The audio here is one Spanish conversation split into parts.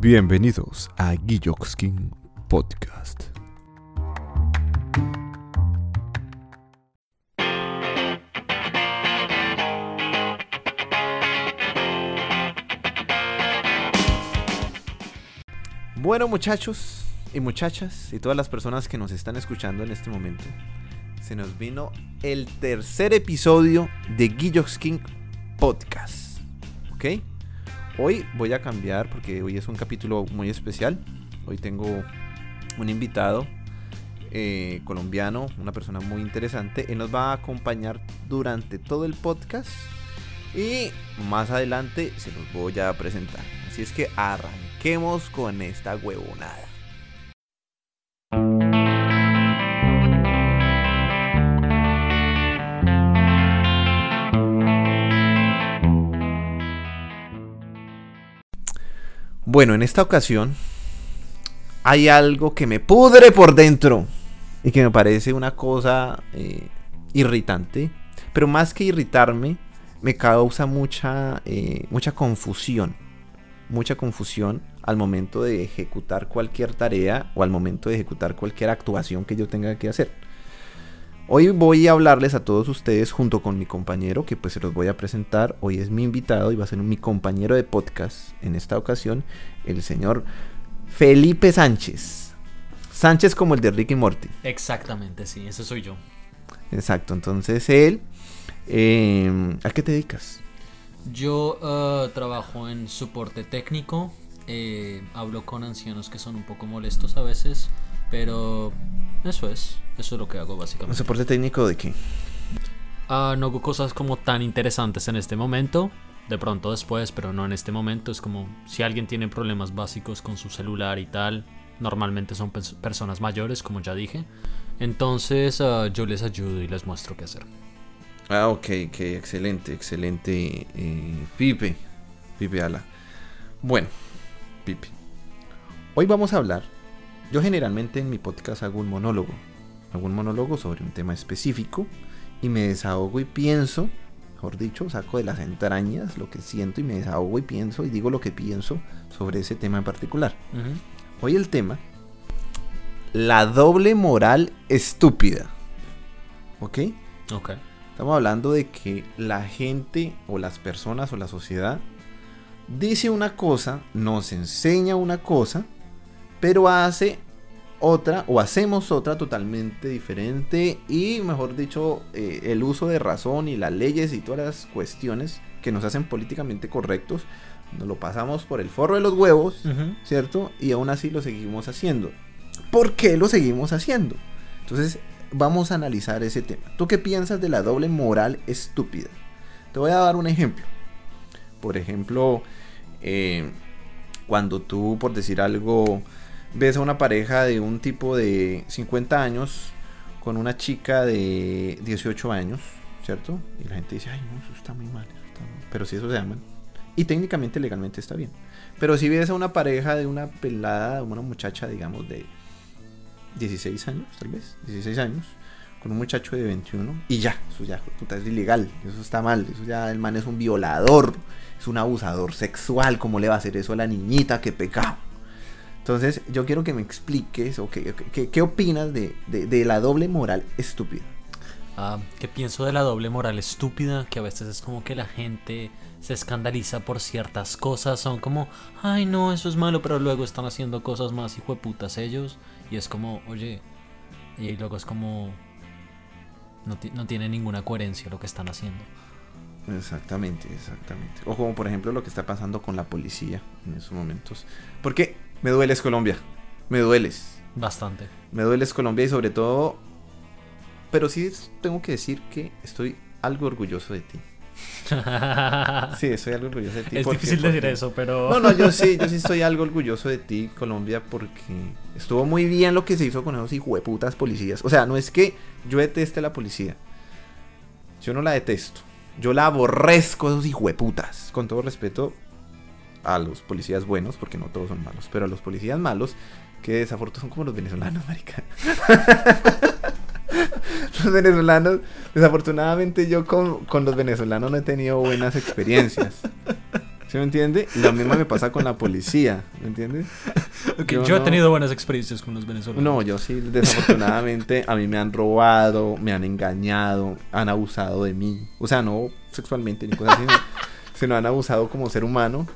Bienvenidos a Guilloxkin Podcast. Bueno muchachos y muchachas y todas las personas que nos están escuchando en este momento, se nos vino el tercer episodio de Guilloxkin Podcast. ¿Ok? Hoy voy a cambiar porque hoy es un capítulo muy especial. Hoy tengo un invitado eh, colombiano, una persona muy interesante. Él nos va a acompañar durante todo el podcast y más adelante se los voy a presentar. Así es que arranquemos con esta huevonada. Bueno, en esta ocasión hay algo que me pudre por dentro y que me parece una cosa eh, irritante, pero más que irritarme, me causa mucha, eh, mucha confusión, mucha confusión al momento de ejecutar cualquier tarea o al momento de ejecutar cualquier actuación que yo tenga que hacer. Hoy voy a hablarles a todos ustedes junto con mi compañero, que pues se los voy a presentar. Hoy es mi invitado y va a ser mi compañero de podcast en esta ocasión, el señor Felipe Sánchez. Sánchez como el de Ricky Morty. Exactamente, sí, ese soy yo. Exacto, entonces él, eh, ¿a qué te dedicas? Yo uh, trabajo en soporte técnico, eh, hablo con ancianos que son un poco molestos a veces, pero eso es, eso es lo que hago básicamente. ¿Un soporte técnico de qué? Uh, no hago cosas como tan interesantes en este momento, de pronto después, pero no en este momento. Es como si alguien tiene problemas básicos con su celular y tal, normalmente son personas mayores, como ya dije. Entonces uh, yo les ayudo y les muestro qué hacer. Ah, ok, ok, excelente, excelente. Eh, Pipe, Pipe Ala. Bueno, Pipe. Hoy vamos a hablar. Yo generalmente en mi podcast hago un monólogo. Hago un monólogo sobre un tema específico y me desahogo y pienso, mejor dicho, saco de las entrañas lo que siento y me desahogo y pienso y digo lo que pienso sobre ese tema en particular. Uh -huh. Hoy el tema, la doble moral estúpida. ¿Ok? Ok. Estamos hablando de que la gente o las personas o la sociedad dice una cosa, nos enseña una cosa, pero hace otra o hacemos otra totalmente diferente y mejor dicho eh, el uso de razón y las leyes y todas las cuestiones que nos hacen políticamente correctos nos lo pasamos por el forro de los huevos, Uh -huh. ¿cierto? Y aún así lo seguimos haciendo. ¿Por qué lo seguimos haciendo? Entonces vamos a analizar ese tema. ¿Tú qué piensas de la doble moral estúpida? Te voy a dar un ejemplo. Por ejemplo, eh, cuando tú, por decir algo, ves a una pareja de un tipo de 50 años con una chica de 18 años, ¿cierto? Y la gente dice, ay, no, eso está muy mal. Eso está mal. Pero si eso se aman. Y técnicamente, legalmente está bien. Pero si ves a una pareja de una pelada, una muchacha, digamos, de 16 años, tal vez, 16 años, con un muchacho de 21, y ya, eso ya, puta, es ilegal, eso está mal, eso ya, el man es un violador, es un abusador sexual, ¿cómo le va a hacer eso a la niñita? ¡Qué pecado! Entonces, yo quiero que me expliques, o que, ¿qué opinas de, de, de, la doble moral estúpida? Uh, ¿Qué pienso de la doble moral estúpida? Que a veces es como que la gente se escandaliza por ciertas cosas, son como, ay no, eso es malo, pero luego están haciendo cosas más hijo de putas ellos, y es como, oye, y luego es como, no, no tiene ninguna coherencia lo que están haciendo. Exactamente, exactamente. O como por ejemplo lo que está pasando con la policía en esos momentos. Porque me dueles Colombia, me dueles. Bastante. Me dueles Colombia y sobre todo, pero sí tengo que decir que estoy algo orgulloso de ti. sí, estoy algo orgulloso de ti. Es porque, difícil porque... decir eso, pero... No, no, yo sí, yo sí estoy algo orgulloso de ti, Colombia, porque estuvo muy bien lo que se hizo con esos hijueputas policías. O sea, no es que yo deteste a la policía. Yo no la detesto. Yo la aborrezco esos hijueputas. Con todo respeto a los policías buenos, porque no todos son malos, pero a los policías malos, que desafortunadamente son como los venezolanos, marica. los venezolanos, desafortunadamente yo con, con, los venezolanos no he tenido buenas experiencias. ¿Sí me entiende? Lo mismo me pasa con la policía, ¿me entiendes? yo, he tenido buenas experiencias con los venezolanos. No, yo sí, desafortunadamente a mí me han robado, me han engañado, han abusado de mí. O sea, no sexualmente ni cosas así, sino han abusado como ser humano.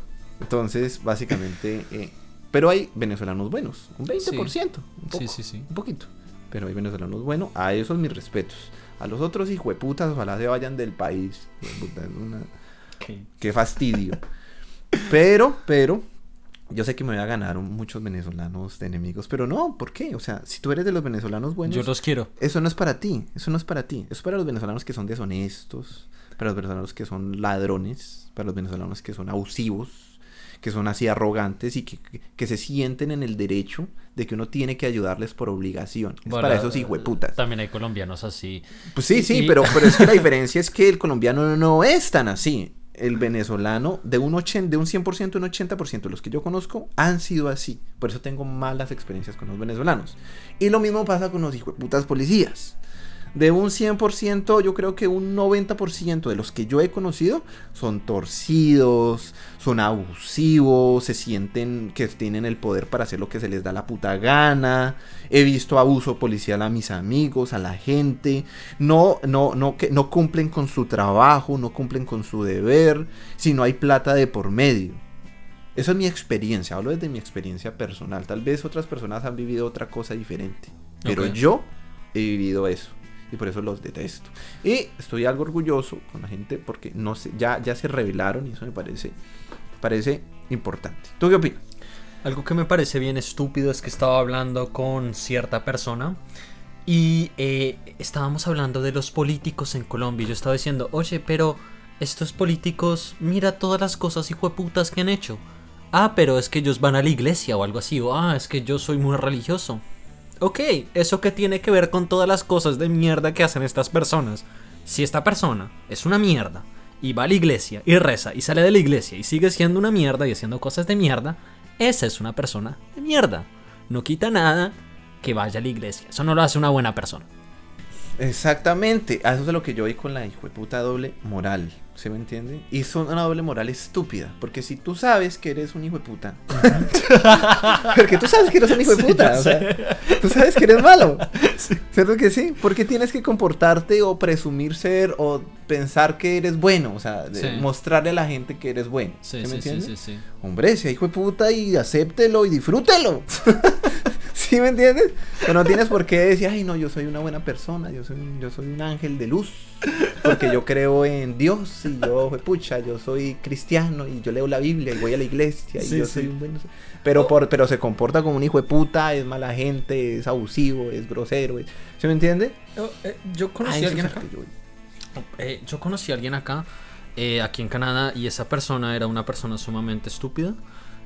Entonces, básicamente... Eh, pero hay venezolanos buenos, un 20%, un, poco, sí, sí, sí. un poquito. Pero hay venezolanos buenos, a esos mis respetos. A los otros hijueputas, ojalá se vayan del país. Qué fastidio. Pero, pero, yo sé que me voy a ganar muchos venezolanos de enemigos, pero no, ¿por qué? O sea, si tú eres de los venezolanos buenos... Yo los quiero. Eso no es para ti, eso no es para ti. Eso es para los venezolanos que son deshonestos, para los venezolanos que son ladrones, para los venezolanos que son abusivos, que son así arrogantes y que, se sienten en el derecho de que uno tiene que ayudarles por obligación. Es para esos hijueputas. También hay colombianos así. Pues sí, sí, pero, pero es que la diferencia es que el colombiano no es tan así el venezolano, de un, 80, de un 100%, un 80% de los que yo conozco han sido así. Por eso tengo malas experiencias con los venezolanos. Y lo mismo pasa con los putas policías de un 100%, yo creo que un 90% de los que yo he conocido son torcidos, son abusivos, se sienten que tienen el poder para hacer lo que se les da la puta gana. He visto abuso policial a mis amigos, a la gente. No, no, no, que no cumplen con su trabajo, no cumplen con su deber, si no hay plata de por medio. Esa es mi experiencia, hablo desde mi experiencia personal. Tal vez otras personas han vivido otra cosa diferente, pero yo he vivido eso y por eso los detesto. Y estoy algo orgulloso con la gente porque no sé, ya, ya se revelaron y eso me parece, parece importante. ¿Tú qué opinas? Algo que me parece bien estúpido es que estaba hablando con cierta persona y eh, estábamos hablando de los políticos en Colombia. Yo estaba diciendo, oye, pero estos políticos, mira todas las cosas putas que han hecho. Ah, pero es que ellos van a la iglesia o algo así. O ah, es que yo soy muy religioso. Ok, ¿eso qué tiene que ver con todas las cosas de mierda que hacen estas personas? Si esta persona es una mierda y va a la iglesia y reza y sale de la iglesia y sigue siendo una mierda y haciendo cosas de mierda, esa es una persona de mierda. No quita nada que vaya a la iglesia. Eso no lo hace una buena persona. Exactamente, eso es lo que yo vi con la hijo de puta doble moral. ¿Se me entiende? Y son una doble moral estúpida. Porque si tú sabes que eres un hijo de puta. porque tú sabes que eres un hijo de puta. o sea, tú sabes que eres malo. ¿Cierto que sí? ¿Por qué tienes que comportarte o presumir ser o pensar que eres bueno? O sea, mostrarle a la gente que eres bueno. ¿Se me entiende? Hombre, sea hijo de puta y acéptelo y disfrútelo. ¿Sí me entiendes? Pero no tienes por qué decir, ay, no, yo soy una buena persona, yo soy, yo soy un ángel de luz, porque yo creo en Dios y yo, pucha, yo soy cristiano y yo leo la Biblia y voy a la iglesia y yo soy un buen... Pero, por, pero se comporta como un hijo de puta, es mala gente, es abusivo, es grosero. ¿Sí me entiende? Eh, yo conocí a alguien acá. Eh, yo... conocí a alguien acá, eh, aquí en Canadá, y esa persona era una persona sumamente estúpida.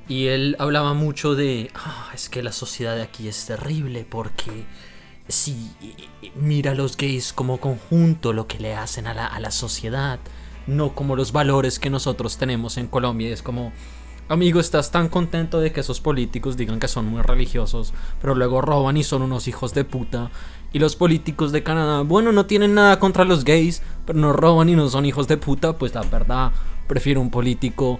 Y él hablaba mucho de, ah, es que la sociedad de aquí es terrible porque si mira a los gays como conjunto, lo que le hacen a la, a la sociedad, no como los valores que nosotros tenemos en Colombia. Es como, amigo, estás tan contento de que esos políticos digan que son muy religiosos, pero luego roban y son unos hijos de puta. Y los políticos de Canadá, bueno, no tienen nada contra los gays, pero no roban y no son hijos de puta, pues la verdad, prefiero un político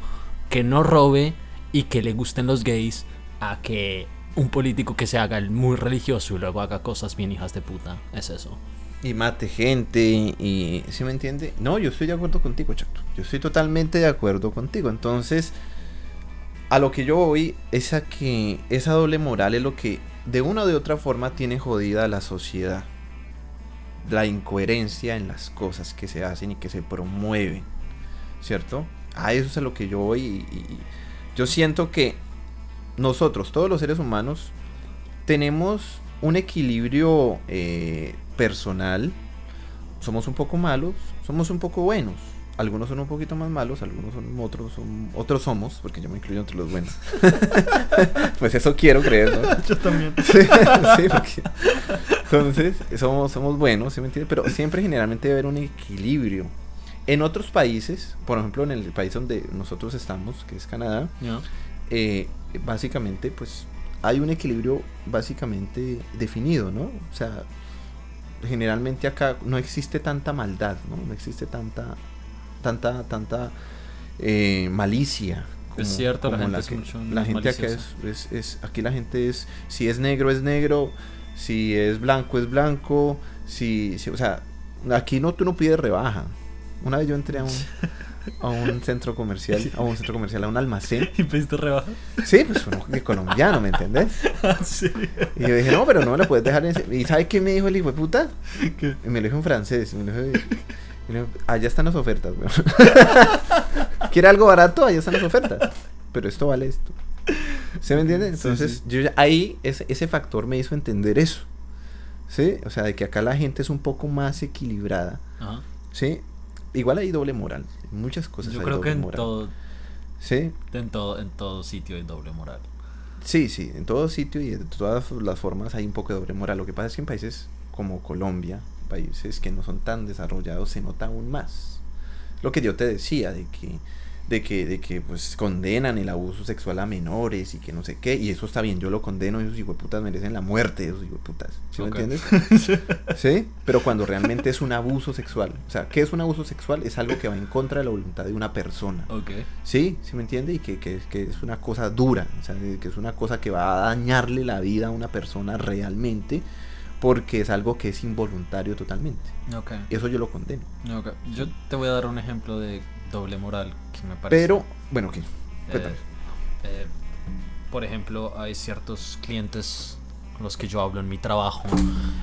que no robe y que le gusten los gays a que un político que se haga el muy religioso y luego haga cosas bien hijas de puta. Es eso. Y mate gente y... ¿Sí me entiende? No, yo estoy de acuerdo contigo, Chato. Yo estoy totalmente de acuerdo contigo. Entonces, a lo que yo voy es a que esa doble moral es lo que de una o de otra forma tiene jodida la sociedad. La incoherencia en las cosas que se hacen y que se promueven. ¿Cierto? A eso es a lo que yo voy y yo siento que nosotros, todos los seres humanos, tenemos un equilibrio eh, personal. Somos un poco malos, somos un poco buenos. Algunos son un poquito más malos, algunos son otros, son, otros somos, porque yo me incluyo entre los buenos. pues eso quiero creer, ¿no? Yo también. Sí, entonces somos, somos buenos, ¿sí me entiendes? Pero siempre generalmente debe haber un equilibrio. En otros países, por ejemplo en el país donde nosotros estamos, que es Canadá, eh, básicamente pues hay un equilibrio básicamente definido, ¿no? O sea, generalmente acá no existe tanta maldad, ¿no? No existe tanta, tanta, tanta eh, malicia. Es cierto, la gente es mucho la gente acá es, es, es- aquí la gente es, si es negro es negro, si es blanco es blanco, si, si- o sea, aquí no tú no pides rebaja. Una vez yo entré a un, a un centro comercial, a un centro comercial, a un almacén. ¿Y pediste rebaja? Sí, pues uno colombiano, ¿me entendés? sí. Y yo dije, no, pero no me la puedes dejar en... ese-". ¿Y sabe qué me dijo el hijo de puta? ¿Qué? Y me lo dijo en francés. Me lo dijo, y le dijo, allá están las ofertas, weón. ¿Quiere algo barato? Allá están las ofertas. Pero esto vale esto. ¿Se me entiende? Sí, Entonces, sí. yo ya- ahí ese, ese factor me hizo entender eso. ¿Sí? O sea, de que acá la gente es un poco más equilibrada. Ajá. ¿Sí? Igual hay doble moral. En muchas cosas Yo hay creo que doble en moral. todo, ¿Sí? en todo, en todo sitio hay doble moral. Sí, sí, en todo sitio y de todas las formas hay un poco de doble moral. Lo que pasa es que en países como Colombia, países que no son tan desarrollados, se nota aún más. Lo que yo te decía, de que, de que, de que pues condenan el abuso sexual a menores y que no sé qué, y eso está bien, yo lo condeno, esos hijueputas merecen la muerte, esos hijueputas. ¿Sí Ok. me entiendes? ¿Sí? Pero cuando realmente es un abuso sexual. O sea, ¿qué es un abuso sexual? Es algo que va en contra de la voluntad de una persona. Ok. Sí, sí me entiende y que, que, que es una cosa dura, o sea, que es una cosa que va a dañarle la vida a una persona realmente porque es algo que es involuntario totalmente. Ok. Eso yo lo condeno. ok. Yo te voy a dar un ejemplo de doble moral que me parece. Pero, bueno, ¿qué? Eh, eh, por ejemplo, hay ciertos clientes con los que yo hablo en mi trabajo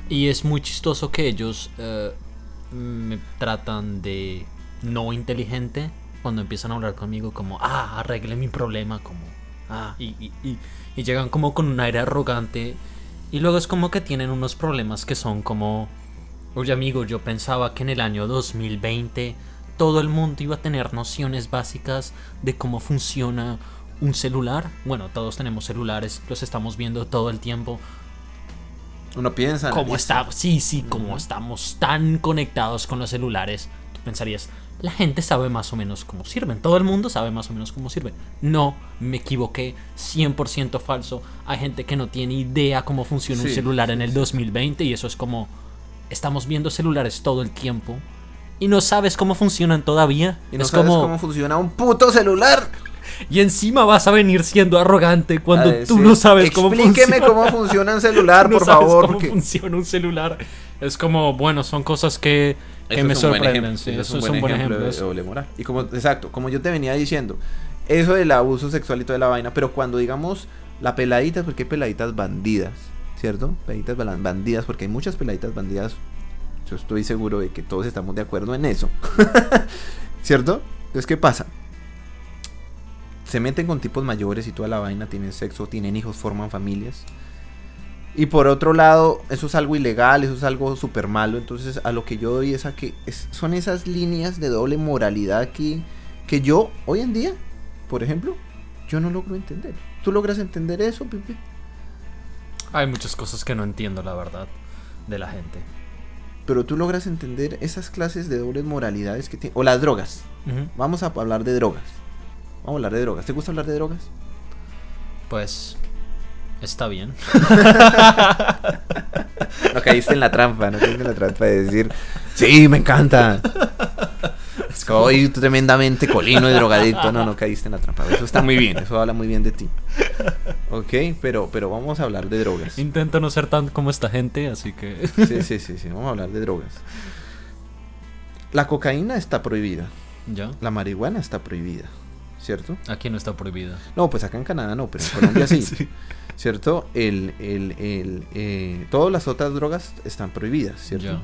y es muy chistoso que ellos eh, me tratan de no inteligente cuando empiezan a hablar conmigo como, ah, arregle mi problema, como, ah, y, y- y- y llegan como con un aire arrogante y luego es como que tienen unos problemas que son como, oye amigo, yo pensaba que en el año 2020 todo el mundo iba a tener nociones básicas de cómo funciona un celular. Bueno, todos tenemos celulares, los estamos viendo todo el tiempo. Uno piensa. Analiza. está, sí, sí, como estamos tan conectados con los celulares, tú pensarías, la gente sabe más o menos cómo sirven, todo el mundo sabe más o menos cómo sirven. No, me equivoqué, 100% falso. Hay gente que no tiene idea cómo funciona un celular en el sí. 2020 y eso es como, estamos viendo celulares todo el tiempo y no sabes cómo funcionan todavía. Y no es sabes como, cómo funciona un puto celular. y encima vas a venir siendo arrogante cuando tú no sabes cómo funciona. Explíqueme cómo funciona un celular, no por sabes favor. cómo porque- funciona un celular. Es como, bueno, son cosas que, que Eso me sorprenden. sí, eso es un buen ejemplo. de doble moral. Y como, exacto, como yo te venía diciendo, eso del abuso sexual y toda la vaina, pero cuando digamos la peladita, porque hay peladitas bandidas, ¿cierto? Peladitas bandidas, porque hay muchas peladitas bandidas, yo estoy seguro de que todos estamos de acuerdo en eso, ¿cierto? Entonces, ¿qué pasa? Se meten con tipos mayores y toda la vaina, tienen sexo, tienen hijos, forman familias. Y por otro lado, eso es algo ilegal, eso es algo súper malo. Entonces, a lo que yo doy es a que es- son esas líneas de doble moralidad que, que yo, hoy en día, por ejemplo, yo no logro entender. ¿Tú logras entender eso, Pipi? Hay muchas cosas que no entiendo, la verdad, de la gente. Pero tú logras entender esas clases de dobles moralidades que tienen. O las drogas. Vamos a hablar de drogas. Vamos a hablar de drogas. ¿Te gusta hablar de drogas? Pues está bien. No caíste en la trampa, no caíste en la trampa de decir, sí, me encanta. Soy tremendamente colino y drogadicto. No, no caíste en la trampa. Eso está muy bien, eso habla muy bien de ti. Ok, pero, pero vamos a hablar de drogas. Intento no ser tan como esta gente, así que... Sí, sí, sí, sí, vamos a hablar de drogas. La cocaína está prohibida, ¿Ya? la marihuana está prohibida, ¿cierto? Aquí no está prohibida. No, pues acá en Canadá no, pero en Colombia sí. Sí. ¿Cierto? El, el, el, eh, todas las otras drogas están prohibidas, ¿cierto?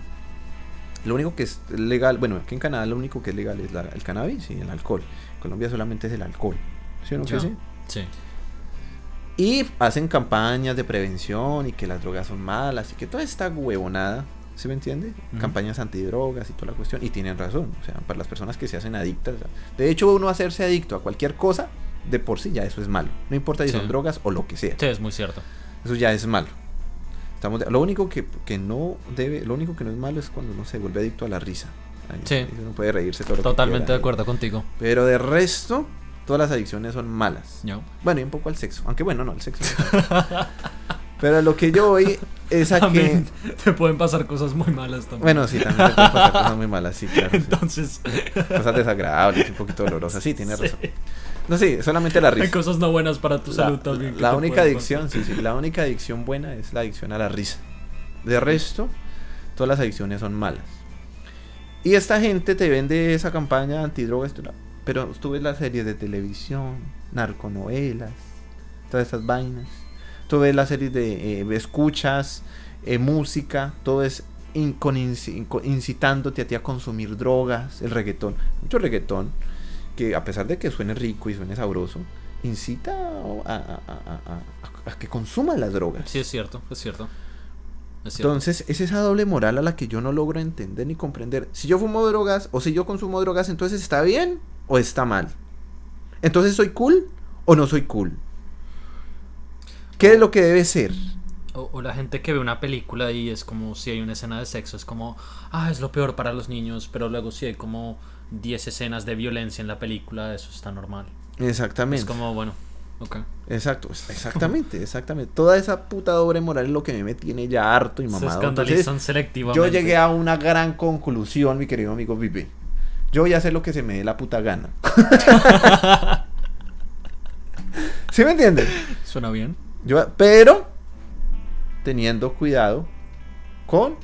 Lo único que es legal, bueno, aquí en Canadá lo único que es legal es la- el cannabis y el alcohol. En Colombia solamente es el alcohol. ¿Sí o no sí? Sí. Y hacen campañas de prevención y que las drogas son malas y que toda esta huevonada, ¿se me entiende? Campañas antidrogas y toda la cuestión. Y tienen razón, o sea, para las personas que se hacen adictas. De hecho, uno hacerse adicto a cualquier cosa, de por sí ya eso es malo. No importa si Sí. son drogas o lo que sea. Sí, es muy cierto. Eso ya es malo. Estamos de- lo único que, que no debe, lo único que no es malo es cuando uno se vuelve adicto a la risa. Ahí- Sí. uno puede reírse todo lo que Totalmente quiera. de acuerdo contigo. Pero de resto, todas las adicciones son malas. ¿Ya? Bueno, y un poco al sexo. Aunque bueno, no, el sexo. Pero lo que yo voy es a que. Te pueden pasar cosas muy malas también. Bueno, sí, también te pueden pasar cosas muy malas, sí, claro. sí. Entonces, Cosas desagradables, un poquito dolorosas, sí, tienes Sí. razón. No, sí, solamente la hay risa. cosas no buenas para tu La, salud también. la única adicción, sí, sí, la única adicción buena es la adicción a la risa. De resto, todas las adicciones son malas. Y esta gente te vende esa campaña antidrogas, pero tú ves las series de televisión, narconovelas, todas estas vainas. Tú ves las series de eh, escuchas, eh, música, todo es in- con incitándote a ti a consumir drogas, el reggaetón. Mucho reggaetón que a pesar de que suene rico y suene sabroso, incita a, a- a- a- a- a que consumas las drogas. Sí, es cierto. Es cierto. Entonces, es esa doble moral a la que yo no logro entender ni comprender. Si yo fumo drogas o si yo consumo drogas, entonces está bien o está mal. Entonces, ¿soy cool o no soy cool? ¿Qué es lo que debe ser? O, o la gente que ve una película y es como si hay una escena de sexo, es como, ah, es lo peor para los niños, pero luego si hay como 10 escenas de violencia en la película, eso está normal. Exactamente. Es como, bueno, ok. Exacto, exactamente, exactamente. Toda esa puta doble moral es lo que a mí me tiene ya harto y Se mamado. escandalizan Entonces, selectivamente. yo llegué a una gran conclusión, mi querido amigo Pipe. Yo voy a hacer lo que se me dé la puta gana. ¿Sí me entienden? ¿Suena bien? Yo, pero teniendo cuidado con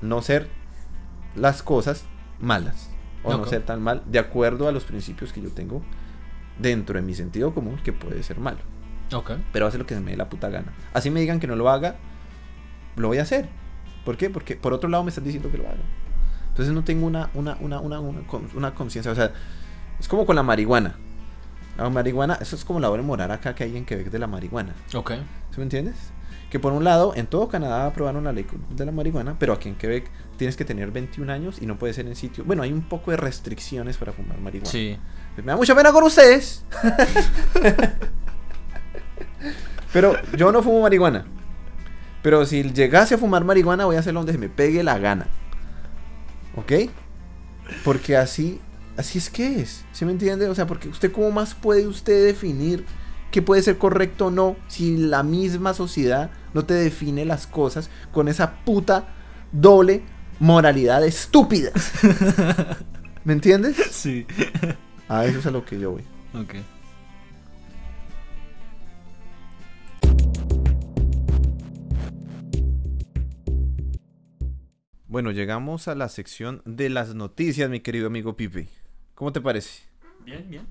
no ser las cosas malas o no ser tan mal de acuerdo a los principios que yo tengo dentro de mi sentido común que puede ser malo. Ok. Pero hace lo que se me dé la puta gana. Así me digan que no lo haga, lo voy a hacer. ¿Por qué? Porque por otro lado me están diciendo que lo haga. Entonces no tengo una, una, una, una, una, una conciencia. O sea, es como con la marihuana. La marihuana, eso es como la doble moral acá que hay en Quebec de la marihuana. Ok. ¿Sí me entiendes? Que por un lado, en todo Canadá aprobaron la ley de la marihuana, pero aquí en Quebec tienes que tener 21 años y no puede ser en sitio. Bueno, hay un poco de restricciones para fumar marihuana. Sí. Pues me da mucha pena con ustedes. Pero yo no fumo marihuana. Pero si llegase a fumar marihuana, voy a hacerlo donde se me pegue la gana. ¿Ok? Porque así, así es que es. ¿Sí me entiende? O sea, porque usted cómo más puede usted definir qué puede ser correcto o no si la misma sociedad no te define las cosas con esa puta doble moralidad estúpida. ¿Me entiendes? Sí. A eso es a lo que yo voy. Ok. Bueno, llegamos a la sección de las noticias, mi querido amigo Pipe. ¿Cómo te parece? Bien, bien.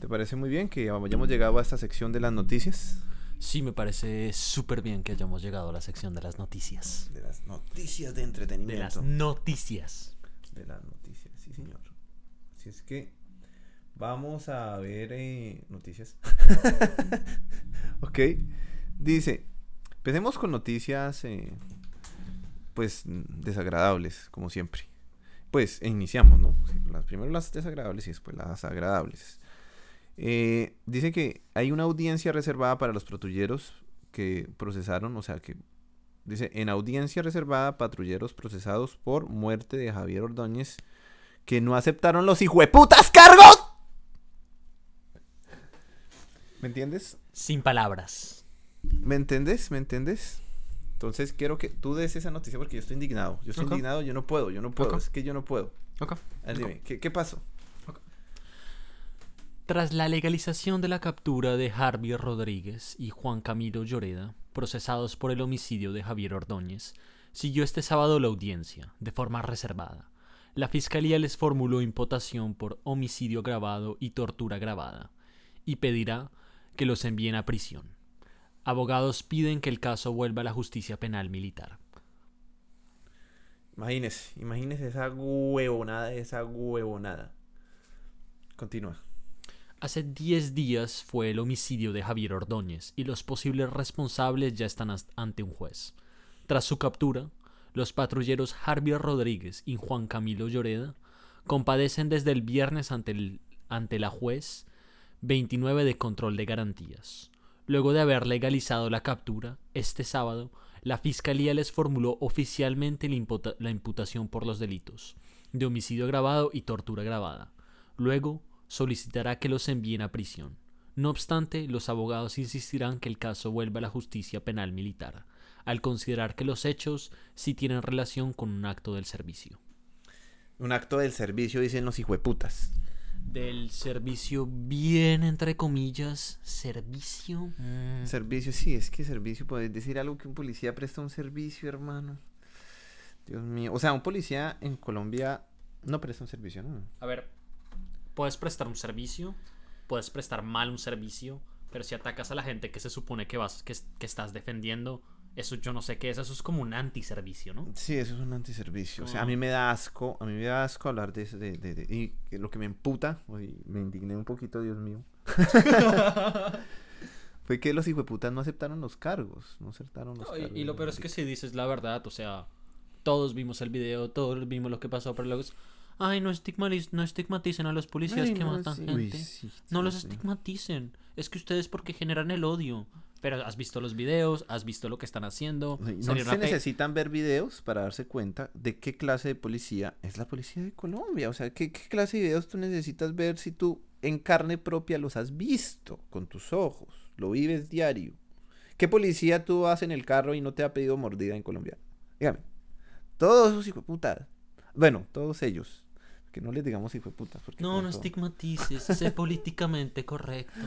¿Te parece muy bien que hayamos llegado a esta sección de las noticias? Sí, me parece súper bien que hayamos llegado a la sección de las noticias. De las noticias de De entretenimiento. las noticias. De las noticias, sí, señor. Así es que vamos a ver eh, noticias. ok. Dice, empecemos con noticias, eh, pues, desagradables, como siempre. Pues, iniciamos, ¿no? Las, primero las desagradables y después las agradables. Eh, dice que hay una audiencia reservada para los patrulleros que procesaron, o sea, que Dice, en audiencia reservada, patrulleros procesados por muerte de Javier Ordóñez que no aceptaron los hijueputas cargos. ¿Me entiendes? Sin palabras. ¿Me entiendes? ¿Me entiendes? Entonces quiero que tú des esa noticia porque yo estoy indignado. Yo estoy indignado, yo no puedo, yo no puedo. Es que yo no puedo. Ok. A ver, dime, ¿qué, qué pasó? Tras la legalización de la captura de Harvey Rodríguez y Juan Camilo Lloreda, procesados por el homicidio de Javier Ordóñez, siguió este sábado la audiencia, de forma reservada. La fiscalía les formuló imputación por homicidio agravado y tortura agravada, y pedirá que los envíen a prisión. Abogados piden que el caso vuelva a la justicia penal militar. Imagínese, imagínese esa huevonada, esa huevonada. Continúa. Hace 10 días fue el homicidio de Javier Ordóñez y los posibles responsables ya están ante un juez. Tras su captura, los patrulleros Harvey Rodríguez y Juan Camilo Lloreda compadecen desde el viernes ante, el- ante la juez 29 de control de garantías. Luego de haber legalizado la captura, este sábado, la Fiscalía les formuló oficialmente la, imputa- la imputación por los delitos de homicidio agravado y tortura agravada. Luego, solicitará que los envíen a prisión. No obstante, los abogados insistirán que el caso vuelva a la justicia penal militar, al considerar que los hechos sí tienen relación con un acto del servicio. Un acto del servicio, dicen los hijueputas. Del servicio bien, entre comillas, servicio. Mm. Servicio, sí, es que servicio, puedes decir algo que un policía presta un servicio, hermano. Dios mío. O sea, un policía en Colombia no presta un servicio, ¿no? A ver, puedes prestar un servicio, puedes prestar mal un servicio, pero si atacas a la gente que se supone que vas, que, que estás defendiendo, eso yo no sé qué es, eso es como un antiservicio, ¿no? Sí, eso es un antiservicio. O sea, a mí me da asco, a mí me da asco hablar de eso, de, de- de- y lo que me emputa, uy, me indigné un poquito, Dios mío. Fue que los hijueputas no aceptaron los cargos, no aceptaron los No, y, cargos. y lo peor es que si dices la verdad, o sea, todos vimos el video, todos vimos lo que pasó, pero luego es, ay, no, no estigmaticen a los policías Ay, que no, matan sí. gente. Uy, sí, no los estigmaticen. Es que ustedes porque generan el odio. Pero has visto los videos, has visto lo que están haciendo. No se necesitan ver videos para darse cuenta de qué clase de policía es la policía de Colombia. O sea, ¿qué, qué clase de videos tú necesitas ver si tú en carne propia los has visto con tus ojos? Lo vives diario. ¿Qué policía tú vas en el carro y no te ha pedido mordida en Colombia? Dígame. Todos esos hijueputas. Bueno, todos ellos. Que no les digamos hijueputas. porque No, no pronto- estigmatices, sé políticamente correcto.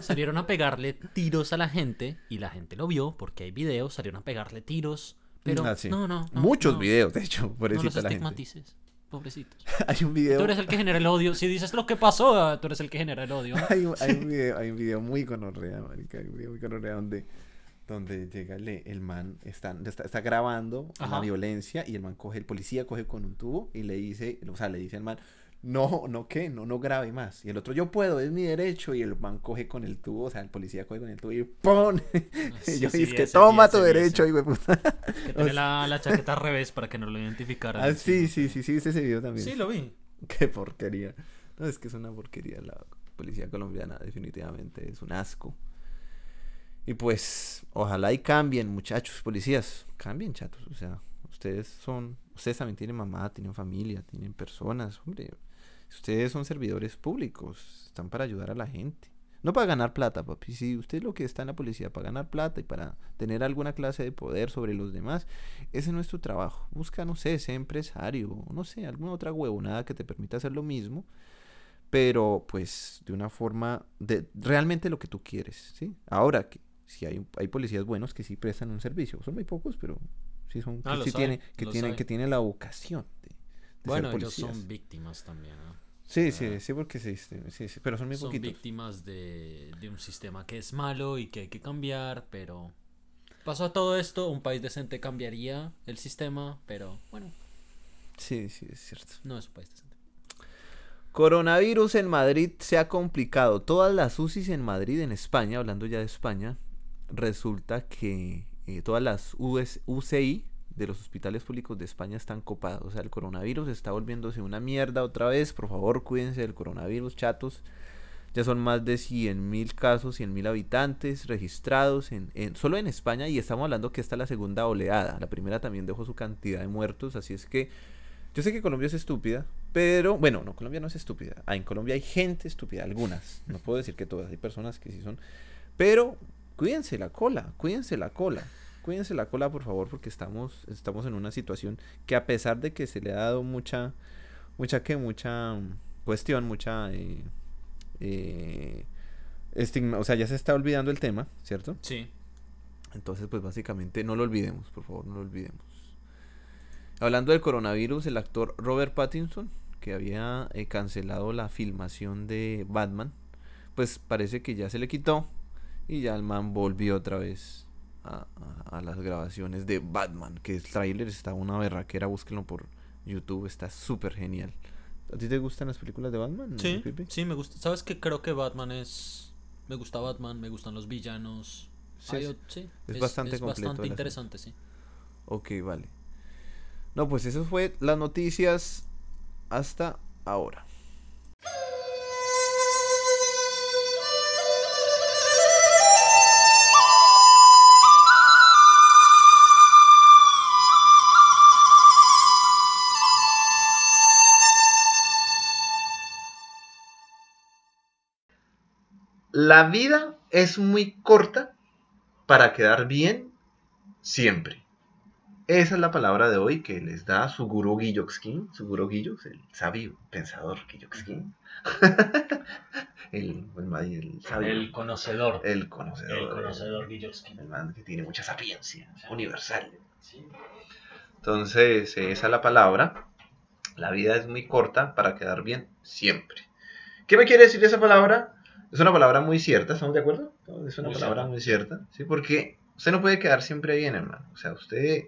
Salieron a pegarle tiros a la gente y la gente lo vio porque hay videos, salieron a pegarle tiros. Pero Ah, sí. no, no, no, Muchos no, videos, de hecho, No los pobrecita la gente. estigmatices, pobrecitos. Hay un video. Tú eres el que genera el odio. Si dices lo que pasó, ah, tú eres el que genera el odio. hay, un, hay un video, hay un video muy gonorrea, marica, hay un video muy gonorrea donde, donde llega el, el man, está, está, está grabando la violencia y el man coge, el policía coge con un tubo y le dice, o sea, le dice al man, no, no, ¿qué? No, no grabe más. Y el otro, yo puedo, es mi derecho. Y el man coge con el tubo, o sea, el policía coge con el tubo y ¡pum! Sí, y yo sí, dice que ese, toma ese, tu ese. derecho, hijo de puta. Que tiene la, la chaqueta al revés para que no lo identificaran. Ah, sí, sí, sí, sí, viste ese video también. Sí, lo vi. Qué porquería. No, es que es una porquería la policía colombiana, definitivamente es un asco. Y pues, ojalá y cambien, muchachos, policías. Cambien, chatos. O sea, ustedes son, ustedes también tienen mamá, tienen familia, tienen personas, hombre. Ustedes son servidores públicos, están para ayudar a la gente. No para ganar plata, papi. Si usted lo que está en la policía para ganar plata y para tener alguna clase de poder sobre los demás, ese no es tu trabajo. Busca, no sé, ser empresario, no sé, alguna otra huevonada que te permita hacer lo mismo, pero pues de una forma de realmente lo que tú quieres, ¿sí? Ahora que si hay, hay policías buenos que sí prestan un servicio, son muy pocos, pero sí son Ah, que sí tienen que tienen que tienen la vocación de, de Bueno, ser ellos policías. son víctimas también. ¿no? Sí, sí, sí, porque sí, sí, sí, sí, pero son muy Son poquitos. víctimas de, de un sistema que es malo y que hay que cambiar, pero... Pasó a todo esto, un país decente cambiaría el sistema, pero bueno, Sí, sí, es cierto. no es un país decente. Coronavirus en Madrid se ha complicado. Todas las UCIs en Madrid, en España, hablando ya de España, resulta que eh, todas las US UCI de los hospitales públicos de España están copadas. O sea, el coronavirus está volviéndose una mierda otra vez. Por favor, cuídense del coronavirus, chatos. Ya son más de 100.000 casos, 100.000 habitantes registrados en, en- solo en España y estamos hablando que esta es la segunda oleada. La primera también dejó su cantidad de muertos, así es que yo sé que Colombia es estúpida, pero bueno, no, Colombia no es estúpida. Ah, en Colombia hay gente estúpida, algunas. No puedo decir que todas, hay personas que sí son. Pero cuídense la cola, cuídense la cola. Cuídense la cola, por favor, porque estamos, estamos en una situación que a pesar de que se le ha dado mucha, mucha que, mucha cuestión, mucha eh, eh, estigma, o sea, ya se está olvidando el tema, ¿cierto? Sí. Entonces, pues básicamente no lo olvidemos, por favor, no lo olvidemos. Hablando del coronavirus, el actor Robert Pattinson, que había eh, cancelado la filmación de Batman, pues parece que ya se le quitó y ya el man volvió otra vez a, a- a las grabaciones de Batman, que el tráiler está una berraquera, búsquenlo por YouTube, está súper genial. ¿A ti te gustan las películas de Batman? Sí, Pipe? sí, me gusta. ¿Sabes que Creo que Batman es... Me gusta Batman, me gustan los villanos. Sí, es- sí, es bastante es completo el bastante interesante, sí. Ok, vale. No, pues eso fue las noticias hasta ahora. La vida es muy corta para quedar bien siempre. Esa es la palabra de hoy que les da su gurú Guilloxkin, su gurú Guillox, el sabio pensador Guilloxkin. el, el, el, sabio, El conocedor. el conocedor. El conocedor Guilloxkin. El man que tiene mucha sapiencia universal. Sí. Entonces, esa es la palabra. La vida es muy corta para quedar bien siempre. ¿Qué me quiere decir esa palabra? Es una palabra muy cierta, ¿estamos de acuerdo? Es una Muy palabra cierta. muy cierta, ¿sí? Porque usted no puede quedar siempre bien, hermano. O sea, usted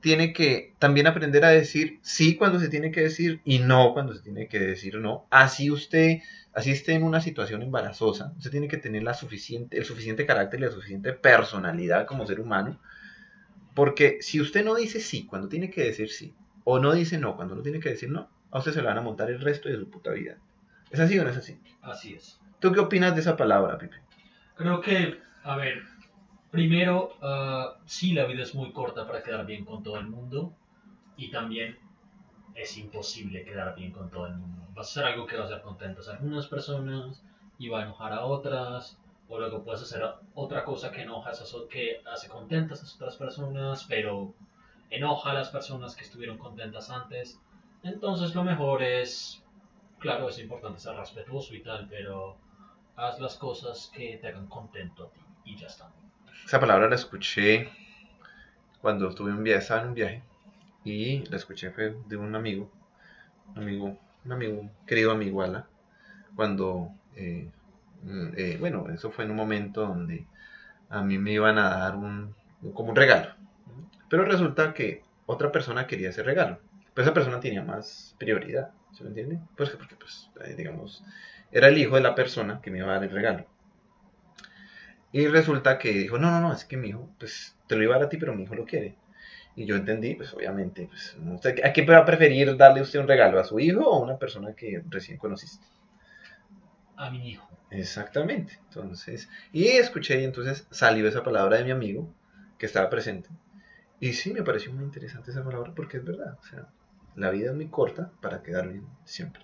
tiene que también aprender a decir sí cuando se tiene que decir y no cuando se tiene que decir no. Así usted, así esté en una situación embarazosa, usted tiene que tener la suficiente, el suficiente carácter y la suficiente personalidad como ser humano. Porque si usted no dice sí cuando tiene que decir sí, o no dice no cuando no tiene que decir no, a usted se le van a montar el resto de su puta vida. ¿Es así o no es así? Así es. ¿Tú qué opinas de esa palabra, Pipe? Creo que, a ver, primero, ah, sí, la vida es muy corta para quedar bien con todo el mundo y también es imposible quedar bien con todo el mundo. Va a ser algo que va a hacer contentas a algunas personas y va a enojar a otras, o luego puedes hacer otra cosa que enoja a que hace contentas a otras personas, pero enoja a las personas que estuvieron contentas antes. Entonces lo mejor es, claro, es importante ser respetuoso y tal, pero haz las cosas que te hagan contento a ti y ya está. Esa palabra la escuché cuando estuve en un viaje, estaba en un viaje y la escuché fue de un amigo, un amigo, un amigo, querido amigo Ala, cuando, eh, mm, eh, bueno, eso fue en un momento donde a mí me iban a dar un, como un regalo, pero resulta que otra persona quería ese regalo, pero esa persona tenía más prioridad, ¿se me entiende? Pues que porque, pues, digamos, era el hijo de la persona que me iba a dar el regalo. Y resulta que dijo, no, no, no, es que mi hijo, pues te lo iba a dar a ti, pero mi hijo lo quiere. Y yo entendí, pues obviamente, pues, ¿usted ¿a quién va a preferir darle usted un regalo? ¿A su hijo o a una persona que recién conociste? A mi hijo. Exactamente. Entonces, y escuché y entonces salió esa palabra de mi amigo que estaba presente. Y sí, me pareció muy interesante esa palabra porque es verdad. O sea, la vida es muy corta para quedar bien siempre.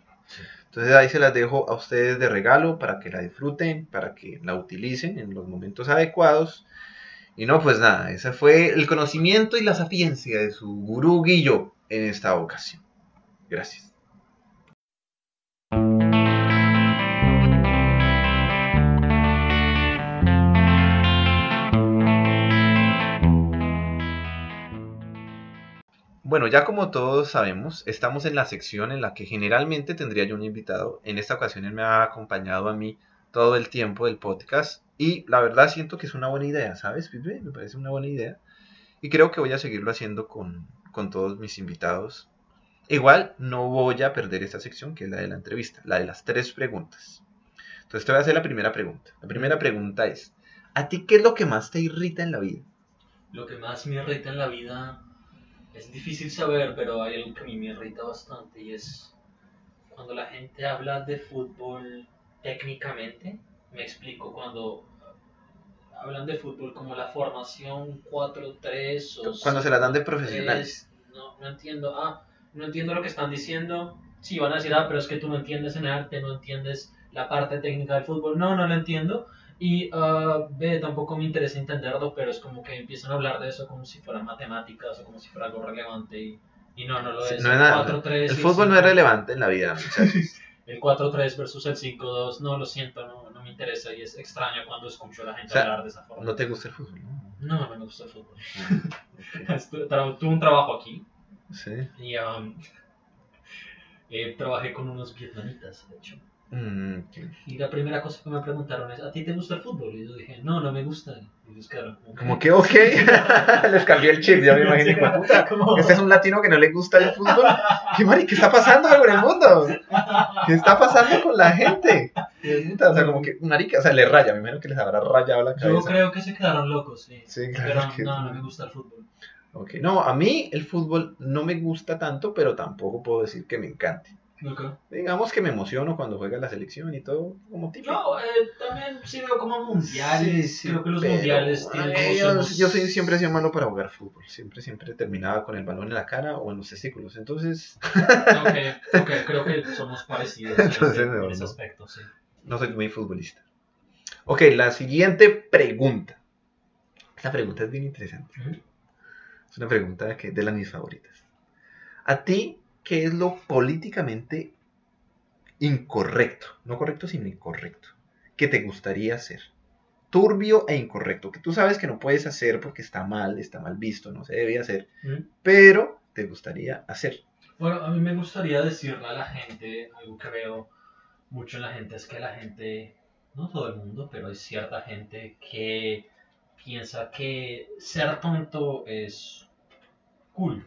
Entonces ahí se las dejo a ustedes de regalo para que la disfruten, para que la utilicen en los momentos adecuados. Y no, pues nada, ese fue el conocimiento y la sapiencia de su gurú Guillo en esta ocasión. Gracias. Bueno, ya como todos sabemos, estamos en la sección en la que generalmente tendría yo un invitado. En esta ocasión él me ha acompañado a mí todo el tiempo del podcast y la verdad siento que es una buena idea, ¿sabes, Pipe? Me parece una buena idea y creo que voy a seguirlo haciendo con, con todos mis invitados. Igual no voy a perder esta sección que es la de la entrevista, la de las tres preguntas. Entonces te voy a hacer la primera pregunta. La primera pregunta es, ¿a ti qué es lo que más te irrita en la vida? Lo que más me irrita en la vida es difícil saber, pero hay algo que a mí me irrita bastante y es cuando la gente habla de fútbol técnicamente. Me explico, cuando hablan de fútbol como la formación 4-3 o Cuando se la dan de 5-3, profesionales. No, no entiendo. Ah, no entiendo lo que están diciendo. Sí, van a decir, ah, pero es que tú no entiendes en arte, no entiendes la parte técnica del fútbol. No, no lo entiendo. Y ah, B, tampoco me interesa entenderlo, pero es como que empiezan a hablar de eso como si fueran matemáticas o como si fuera algo relevante. Y, y no, no lo Sí, es. no es nada. 4-3 El fútbol no es 5. relevante en la vida, muchachos. El 4-3 versus el 5-2, no, lo siento, no, no me interesa y es extraño cuando escucho a la gente O sea, hablar de esa forma. No te gusta el fútbol, ¿no? No, no me gusta el fútbol. Ok. Estu- tra- Tuve un trabajo aquí Sí. y um, eh, trabajé con unos vietnamitas, de hecho. Mm. Y la primera cosa que me preguntaron es, ¿a ti te gusta el fútbol? Y yo dije, no, no me gusta. Y ellos quedaron como, Como que, ok. Les cambié el chip, ya me imagino. como, puta, este es un latino que no le gusta el fútbol. ¿Qué, mari, ¿qué está pasando con el mundo? ¿Qué está pasando con la gente? O sea, como que, marica, o sea, le raya. Me imagino que les habrá rayado la Yo cabeza. creo que se quedaron locos, sí. Sí, Pero claro que no, no me gusta el fútbol. Ok, no, a mí el fútbol no me gusta tanto, pero tampoco puedo decir que me encante. Digamos que me emociono cuando juega la selección y todo, como tipo. No, eh, también sí veo como mundiales. Sí, sí, creo que los mundiales tienen ay, como yo, yo soy, siempre he sido malo para jugar fútbol. Siempre, siempre terminaba con el balón en la cara o en los testículos. Entonces, Ok, ok, creo que somos parecidos en, Entonces, ese, no, ese aspecto, sí. no soy muy futbolista. Ok, la siguiente pregunta. Esta pregunta es bien interesante. Es una pregunta que de las mis favoritas. ¿A ti qué es lo políticamente incorrecto? No correcto, sino incorrecto. Que te gustaría hacer. Turbio e incorrecto. Que tú sabes que no puedes hacer porque está mal, está mal visto, no se debe hacer. ¿Mm? Pero te gustaría hacer. Bueno, a mí me gustaría decirle a la gente, algo que veo mucho en la gente es que la gente, no todo el mundo, pero hay cierta gente que piensa que ser tonto es cool.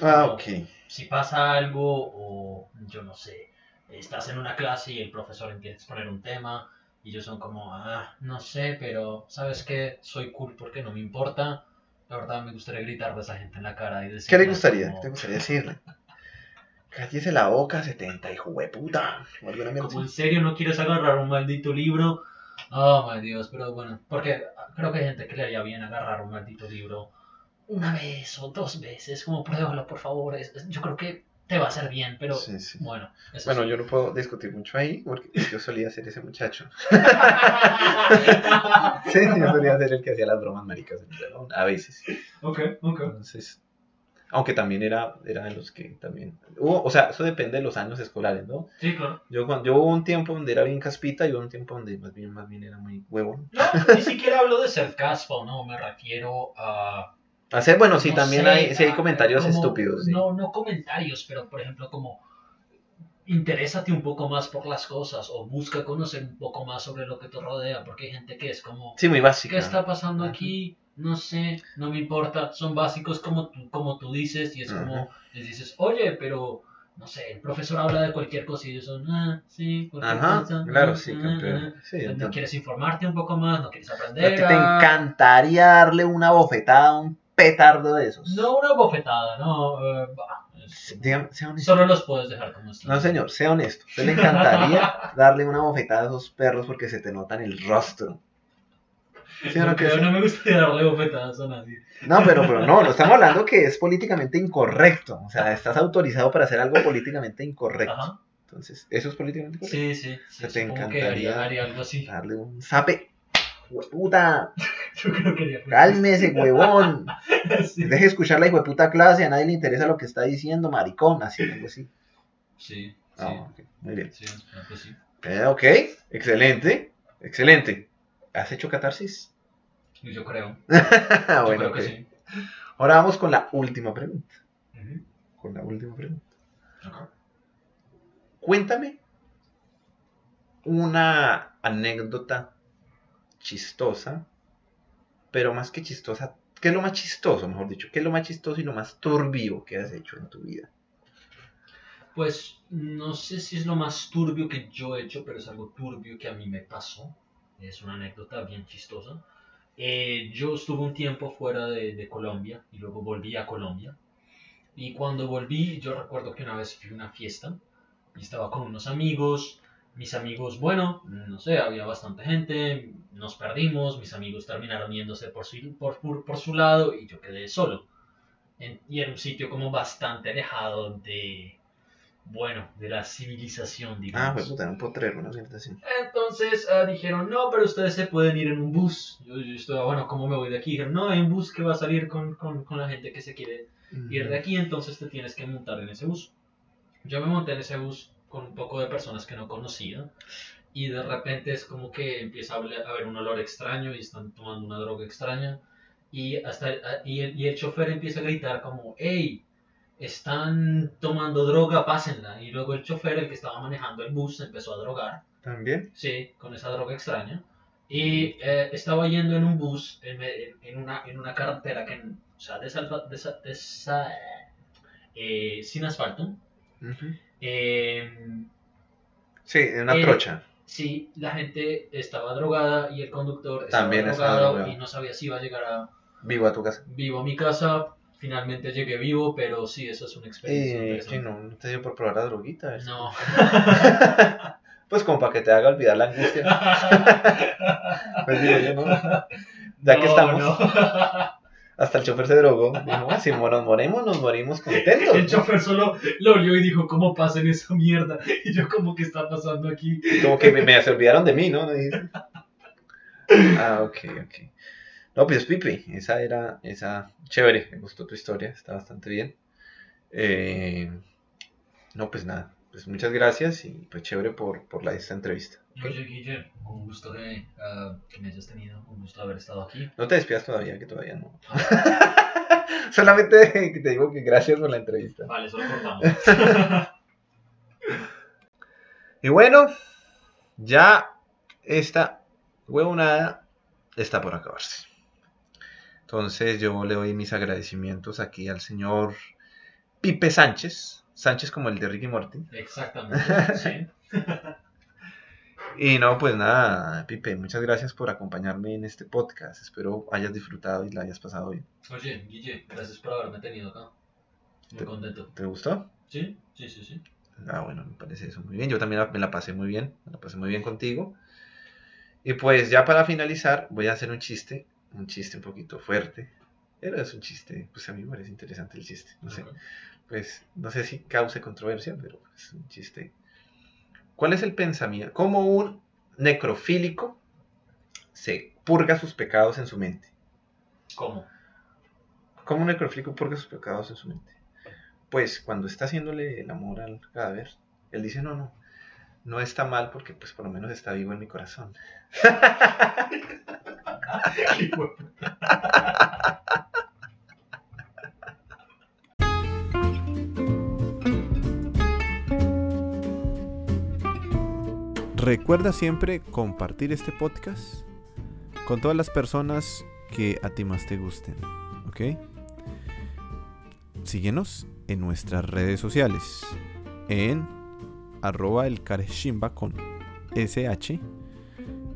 Ah, No. ok. Si pasa algo o yo no sé, estás en una clase y el profesor empieza a exponer un tema y ellos son como, ah, no sé, pero ¿sabes qué? Soy cool porque no me importa. La verdad me gustaría gritarle a esa gente en la cara y decir... ¿Qué le gustaría? ¿Qué te gustaría decirle? Cállese la boca, 70, hijo de puta. O Como en serio no quieres agarrar un maldito libro. Oh, my Dios, pero bueno, porque creo que hay gente que le haría bien agarrar un maldito libro una vez o dos veces, como pruébalo, por favor. es- es- yo creo que te va a hacer bien, pero Sí, sí. bueno. eso Bueno, sí. yo no puedo discutir mucho ahí porque yo solía ser ese muchacho. Sí, yo solía ser el que hacía las bromas maricas en el salón, a veces. ok, ok. Entonces, aunque también era, era de los que también... Hubo, o sea, eso depende de los años escolares, ¿no? Sí, claro. Yo, cuando, yo hubo un tiempo donde era bien caspita y hubo un tiempo donde más bien, más bien era muy huevón. No, ni siquiera hablo de ser caspa, no, me refiero a... Hacer, bueno, sí, no también sé, hay, sí hay a- comentarios como- estúpidos. sí. No, no comentarios, pero por ejemplo como interésate un poco más por las cosas o busca conocer un poco más sobre lo que te rodea, porque hay gente que es como, Sí, muy básica. ¿qué está pasando Ajá. aquí? No sé, no me importa, son básicos como tú, como tú dices y es Ajá. como, les dices, oye, pero... No sé, el profesor habla de cualquier cosa y ellos son, ah, sí, cualquier Ajá, cosa, claro, ah, sí, ah, campeón. ah". Sí, no quieres informarte un poco más, no quieres ¿A ti aprender. te a- encantaría darle una bofetada a un petardo de esos? No una bofetada, no. eh, sea solo los puedes dejar como están. No, señor, sea honesto. ¿Usted le encantaría darle una bofetada a esos perros porque se te nota en el rostro? ¿Sí o no que sí? me gustaría darle bofetadas a nadie. No, pero, pero no, no estamos hablando que es políticamente incorrecto. O sea, estás autorizado para hacer algo políticamente incorrecto. Ajá. Entonces, ¿eso es políticamente incorrecto? Sí, sí. sí ¿Te supongo que encantaría? haría, haría algo así. Darle un zape. ¡Hueputa! Yo creo que ¡Cálmese, huevón! Sí. Deje de escuchar la hijueputa clase, a nadie le interesa lo que está diciendo, maricón, así, algo así. Sí, sí. Ah, muy bien. sí, sí. Eh, ok, excelente, excelente. ¿Has hecho catarsis? Y Yo creo. Yo bueno, creo que sí. Ahora vamos con la última pregunta. Con la última pregunta. Cuéntame una anécdota chistosa, pero más que chistosa, ¿qué es lo más chistoso, mejor dicho? ¿Qué es lo más chistoso y lo más turbio que has hecho en tu vida? Pues no sé si es lo más turbio que yo he hecho, pero es algo turbio que a mí me pasó. Es una anécdota bien chistosa. Eh, yo estuve un tiempo fuera de, de Colombia y luego volví a Colombia. Y cuando volví, yo recuerdo que una vez fui a una fiesta y estaba con unos amigos. Mis amigos, bueno, no sé, había bastante gente, nos perdimos, mis amigos terminaron yéndose por su, por, por, por su lado y yo quedé solo. En- y era un sitio como bastante alejado de, bueno, de la civilización, Ah, digamos. pues puta, era un potrero, una así. Entonces ah, dijeron, no, pero ustedes se pueden ir en un bus. Yo, yo estaba, bueno, ¿cómo me voy de aquí? Dijeron, no, hay un bus que va a salir con, con, con la gente que se quiere ir de aquí, entonces te tienes que montar en ese bus. Yo me monté en ese bus con un poco de personas que no conocía y de repente es como que empieza a haber un olor extraño y están tomando una droga extraña y hasta y el, y el chofer empieza a gritar como hey están tomando droga pásenla y luego el chofer el que estaba manejando el bus empezó a drogar ¿También? Sí, con esa droga extraña. Y eh, estaba yendo en un bus, en, en una, en una carretera que, o sea, desalfa- desa- desa- eh, sin asfalto. Eh, Sí, en una Eh, trocha. sí, la gente estaba drogada y el conductor estaba También estaba drogado y no sabía si iba a llegar a, Vivo a tu casa. vivo a mi casa. Finalmente llegué vivo, pero sí, eso es una experiencia Eh, sí, no, no te dio por probar la droguita. ¿ves? No. Pues como para que te haga olvidar la angustia. Pues digo yo, ¿no? Ya que estamos, no. Hasta el chofer se drogó. Dijo, "Ah, si nos moremos, nos morimos contentos. El chofer solo lo olió y dijo, ¿cómo pasen esa mierda? Y yo, como que está pasando aquí? Como que me, me se olvidaron de mí, ¿no? Ah, ok, ok. No, pues Pipe, esa era, esa, chévere, me gustó tu historia, está bastante bien. Eh, no, pues nada, pues muchas gracias y pues chévere por, por la, esta entrevista. Oye, Guille, un gusto que, ah, que me hayas tenido, un gusto haber estado aquí. No te despidas todavía, que todavía no. Solamente que te digo que gracias por la entrevista. Vale, solo cortamos. Y bueno, ya esta huevonada está por acabarse. Entonces yo le doy mis agradecimientos aquí al señor Pipe Sánchez. Sánchez como el de Ricky Morty. Exactamente, sí. Y no, pues nada, Pipe, muchas gracias por acompañarme en este podcast. Espero hayas disfrutado y la hayas pasado bien. Oye, Guille, gracias por haberme tenido acá. Muy Te- contento. ¿Te gustó? Sí, sí, sí, sí. Ah, bueno, me parece eso muy bien. Yo también me la pasé muy bien. Me la pasé muy bien contigo. Y pues ya para finalizar, voy a hacer un chiste. Un chiste un poquito fuerte. Pero es un chiste, pues a mí me parece interesante el chiste. No sé. Pues no sé si cause controversia, pero es un chiste. ¿Cuál es el pensamiento? ¿Cómo un necrofílico se purga sus pecados en su mente? ¿Cómo? ¿Cómo un necrofílico purga sus pecados en su mente? Pues cuando está haciéndole el amor al cadáver, él dice, no, no, no está mal porque pues por lo menos está vivo en mi corazón. Recuerda siempre compartir este podcast con todas las personas que a ti más te gusten, ¿ok? Síguenos en nuestras redes sociales, en arroba el con SH,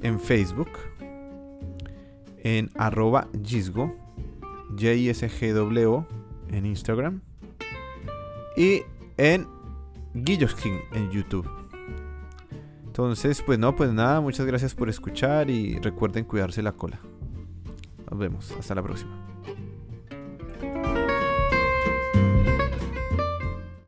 en Facebook, en arroba Gisgo, JISGW en Instagram y en Guilloskin en YouTube. Entonces, pues no, pues nada, muchas gracias por escuchar y recuerden cuidarse la cola. Nos vemos, hasta la próxima.